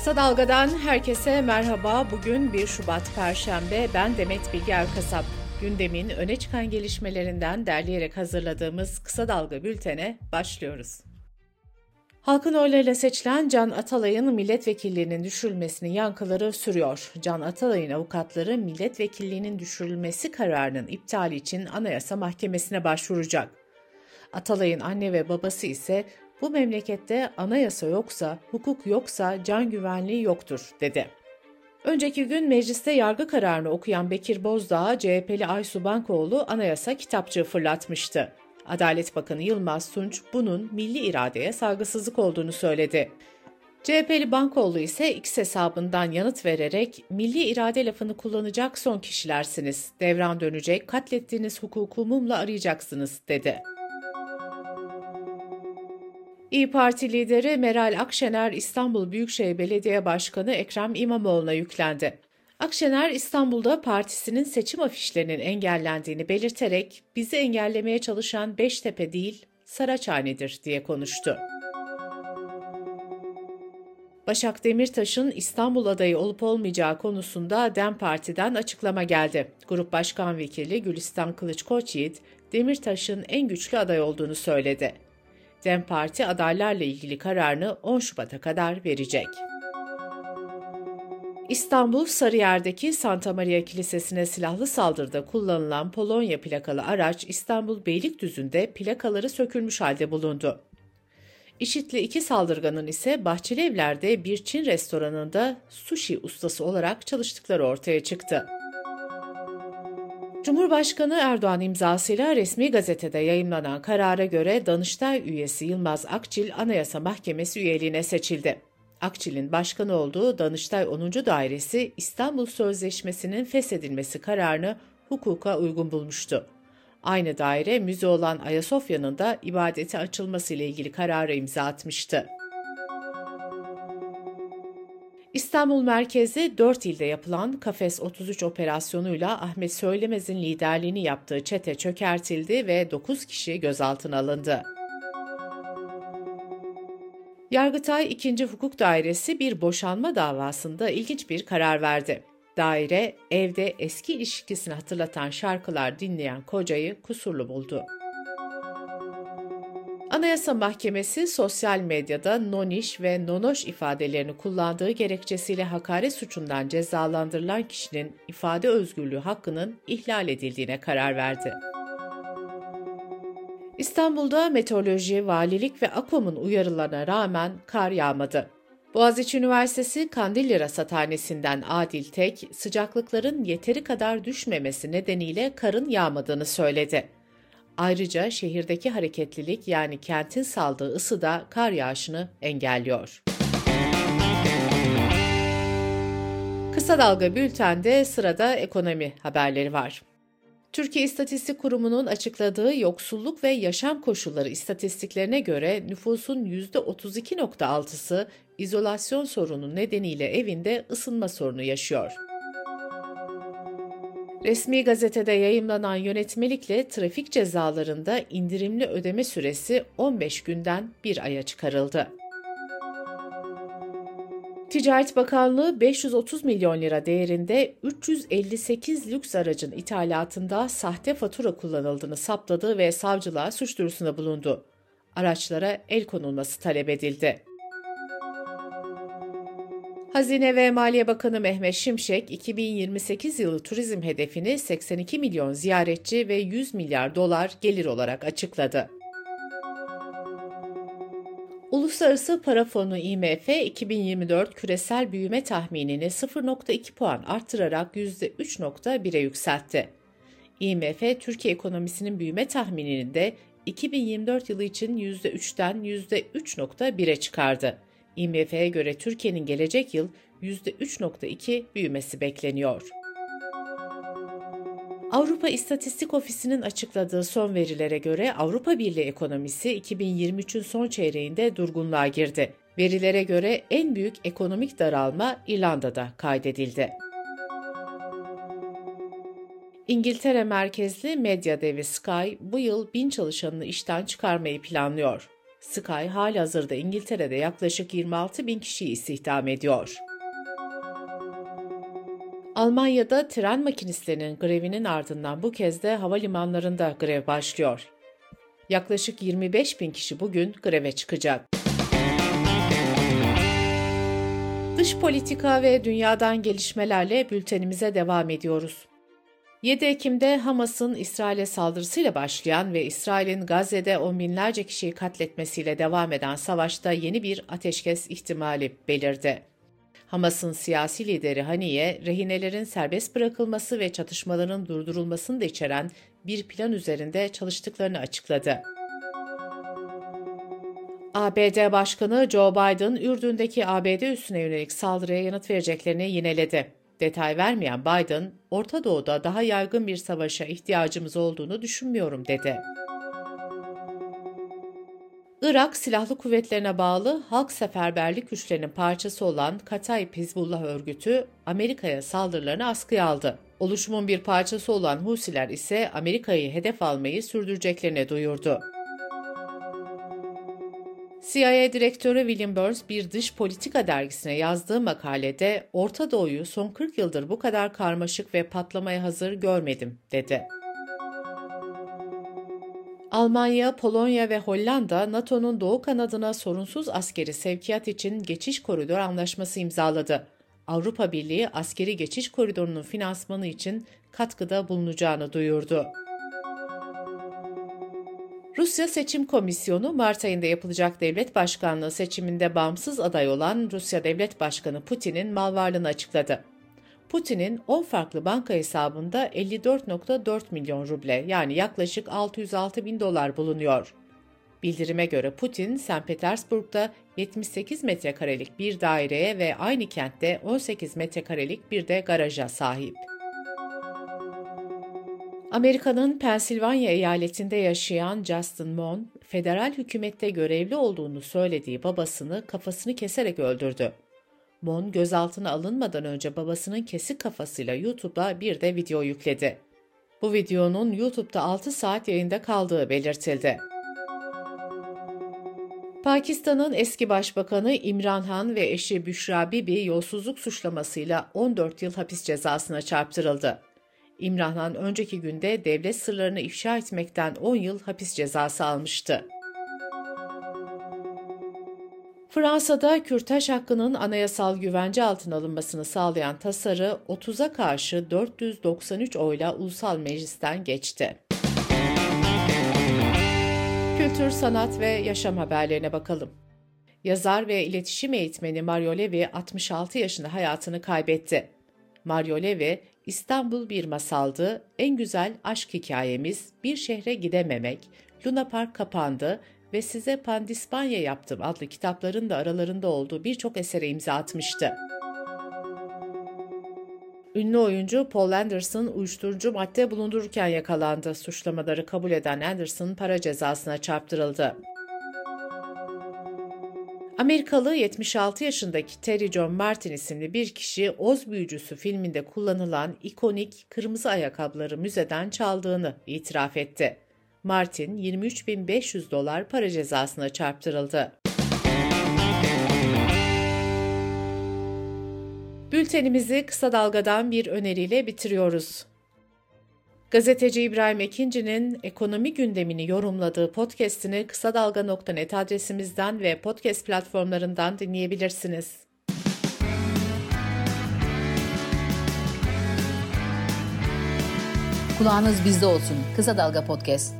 Kısa Dalga'dan herkese merhaba. Bugün 1 Şubat Perşembe. Ben Demet Bilge Erkasap. Gündemin öne çıkan gelişmelerinden derleyerek hazırladığımız Kısa Dalga bültene başlıyoruz. Halkın oylarıyla seçilen Can Atalay'ın milletvekilliğinin düşürülmesinin yankıları sürüyor. Can Atalay'ın avukatları milletvekilliğinin düşürülmesi kararının iptali için Anayasa Mahkemesi'ne başvuracak. Atalay'ın anne ve babası ise bu memlekette anayasa yoksa, hukuk yoksa can güvenliği yoktur, dedi. Önceki gün mecliste yargı kararını okuyan Bekir Bozdağ, CHP'li Aysu Bankoğlu anayasa kitapçığı fırlatmıştı. Adalet Bakanı Yılmaz Tunç bunun milli iradeye saygısızlık olduğunu söyledi. CHP'li Bankoğlu ise X hesabından yanıt vererek milli irade lafını kullanacak son kişilersiniz. Devran dönecek, katlettiğiniz hukuku mumla arayacaksınız dedi. İyi Parti lideri Meral Akşener İstanbul Büyükşehir Belediye Başkanı Ekrem İmamoğlu'na yüklendi. Akşener İstanbul'da partisinin seçim afişlerinin engellendiğini belirterek bizi engellemeye çalışan Beştepe değil Saraçhane'dir diye konuştu. Başak Demirtaş'ın İstanbul adayı olup olmayacağı konusunda DEM Parti'den açıklama geldi. Grup Başkan Vekili Gülistan Kılıç Koçyiğit, Demirtaş'ın en güçlü aday olduğunu söyledi. DEM Parti adaylarla ilgili kararını 10 Şubat'a kadar verecek. İstanbul Sarıyer'deki Santa Maria Kilisesi'ne silahlı saldırıda kullanılan Polonya plakalı araç İstanbul Beylikdüzü'nde plakaları sökülmüş halde bulundu. İşitli iki saldırganın ise Bahçeli Evler'de bir Çin restoranında sushi ustası olarak çalıştıkları ortaya çıktı. Cumhurbaşkanı Erdoğan imzasıyla resmi gazetede yayımlanan karara göre Danıştay üyesi Yılmaz Akçil Anayasa Mahkemesi üyeliğine seçildi. Akçil'in başkan olduğu Danıştay 10. Dairesi İstanbul Sözleşmesi'nin feshedilmesi kararını hukuka uygun bulmuştu. Aynı daire müze olan Ayasofya'nın da ibadete açılması ile ilgili karara imza atmıştı. İstanbul merkezi 4 ilde yapılan Kafes 33 operasyonuyla Ahmet Söylemez'in liderliğini yaptığı çete çökertildi ve 9 kişi gözaltına alındı. Yargıtay 2. Hukuk Dairesi bir boşanma davasında ilginç bir karar verdi. Daire, evde eski ilişkisini hatırlatan şarkılar dinleyen kocayı kusurlu buldu. Anayasa Mahkemesi sosyal medyada noniş ve nonoş ifadelerini kullandığı gerekçesiyle hakaret suçundan cezalandırılan kişinin ifade özgürlüğü hakkının ihlal edildiğine karar verdi. İstanbul'da meteoroloji, valilik ve AKOM'un uyarılarına rağmen kar yağmadı. Boğaziçi Üniversitesi Kandilli Rasathanesi'nden Adil Tek, sıcaklıkların yeteri kadar düşmemesi nedeniyle karın yağmadığını söyledi. Ayrıca şehirdeki hareketlilik yani kentin saldığı ısı da kar yağışını engelliyor. Kısa Dalga Bülten'de sırada ekonomi haberleri var. Türkiye İstatistik Kurumu'nun açıkladığı yoksulluk ve yaşam koşulları istatistiklerine göre nüfusun %32.6'sı izolasyon sorunu nedeniyle evinde ısınma sorunu yaşıyor. Resmi gazetede yayımlanan yönetmelikle trafik cezalarında indirimli ödeme süresi 15 günden bir aya çıkarıldı. Ticaret Bakanlığı 530 milyon lira değerinde 358 lüks aracın ithalatında sahte fatura kullanıldığını saptadı ve savcılığa suç duyurusunda bulundu. Araçlara el konulması talep edildi. Hazine ve Maliye Bakanı Mehmet Şimşek, 2028 yılı turizm hedefini 82 milyon ziyaretçi ve 100 milyar dolar gelir olarak açıkladı. Uluslararası Para Fonu IMF 2024 küresel büyüme tahminini 0.2 puan arttırarak %3.1'e yükseltti. IMF Türkiye ekonomisinin büyüme tahminini de 2024 yılı için %3'ten %3.1'e çıkardı. IMF'ye göre Türkiye'nin gelecek yıl %3.2 büyümesi bekleniyor. Avrupa İstatistik Ofisi'nin açıkladığı son verilere göre Avrupa Birliği ekonomisi 2023'ün son çeyreğinde durgunluğa girdi. Verilere göre en büyük ekonomik daralma İrlanda'da kaydedildi. İngiltere merkezli medya devi Sky bu yıl bin çalışanını işten çıkarmayı planlıyor. Sky halihazırda İngiltere'de yaklaşık 26 bin kişiyi istihdam ediyor. Almanya'da tren makinistlerinin grevinin ardından bu kez de havalimanlarında grev başlıyor. Yaklaşık 25 bin kişi bugün greve çıkacak. Dış politika ve dünyadan gelişmelerle bültenimize devam ediyoruz. 7 Ekim'de Hamas'ın İsrail'e saldırısıyla başlayan ve İsrail'in Gazze'de on binlerce kişiyi katletmesiyle devam eden savaşta yeni bir ateşkes ihtimali belirdi. Hamas'ın siyasi lideri Haniye, rehinelerin serbest bırakılması ve çatışmaların durdurulmasını da içeren bir plan üzerinde çalıştıklarını açıkladı. ABD Başkanı Joe Biden, Ürdün'deki ABD üssüne yönelik saldırıya yanıt vereceklerini yineledi. Detay vermeyen Biden, Orta Doğu'da daha yaygın bir savaşa ihtiyacımız olduğunu düşünmüyorum dedi. Irak Silahlı Kuvvetlerine bağlı Halk Seferberlik Güçlerinin parçası olan Katayip Hizbullah örgütü Amerika'ya saldırılarını askıya aldı. Oluşumun bir parçası olan Husiler ise Amerika'yı hedef almayı sürdüreceklerini duyurdu. CIA Direktörü William Burns bir dış politika dergisine yazdığı makalede Orta Doğu'yu son 40 yıldır bu kadar karmaşık ve patlamaya hazır görmedim dedi. Almanya, Polonya ve Hollanda NATO'nun doğu kanadına sorunsuz askeri sevkiyat için geçiş koridor anlaşması imzaladı. Avrupa Birliği askeri geçiş koridorunun finansmanı için katkıda bulunacağını duyurdu. Rusya Seçim Komisyonu Mart ayında yapılacak devlet başkanlığı seçiminde bağımsız aday olan Rusya Devlet Başkanı Putin'in mal varlığını açıkladı. Putin'in 10 farklı banka hesabında 54.4 milyon ruble yani yaklaşık 606 bin dolar bulunuyor. Bildirime göre Putin, St. Petersburg'da 78 metrekarelik bir daireye ve aynı kentte 18 metrekarelik bir de garaja sahip. Amerika'nın Pensilvanya eyaletinde yaşayan Justin Mon, federal hükümette görevli olduğunu söylediği babasını kafasını keserek öldürdü. Mon gözaltına alınmadan önce babasının kesik kafasıyla YouTube'a bir de video yükledi. Bu videonun YouTube'da 6 saat yayında kaldığı belirtildi. Pakistan'ın eski başbakanı İmran Han ve eşi Büşra Bibi yolsuzluk suçlamasıyla 14 yıl hapis cezasına çarptırıldı. İmran önceki günde devlet sırlarını ifşa etmekten 10 yıl hapis cezası almıştı. Fransa'da kürtaj hakkının anayasal güvence altına alınmasını sağlayan tasarı 30'a karşı 493 oyla ulusal meclisten geçti. Kültür, sanat ve yaşam haberlerine bakalım. Yazar ve iletişim eğitmeni Mario Levi 66 yaşında hayatını kaybetti. Mario Levi, İstanbul bir masaldı, en güzel aşk hikayemiz, bir şehre gidememek, Luna Park kapandı ve size Pandispanya yaptım adlı kitapların da aralarında olduğu birçok esere imza atmıştı. Ünlü oyuncu Paul Anderson uyuşturucu madde bulundururken yakalandı. Suçlamaları kabul eden Anderson para cezasına çarptırıldı. Amerikalı 76 yaşındaki Terry John Martin isimli bir kişi Oz Büyücüsü filminde kullanılan ikonik kırmızı ayakkabıları müzeden çaldığını itiraf etti. Martin 23.500 dolar para cezasına çarptırıldı. Bültenimizi kısa dalgadan bir öneriyle bitiriyoruz. Gazeteci İbrahim Ekinci'nin ekonomi gündemini yorumladığı podcast'ini kısa dalga.net adresimizden ve podcast platformlarından dinleyebilirsiniz. Kulağınız bizde olsun. Kısa Dalga Podcast.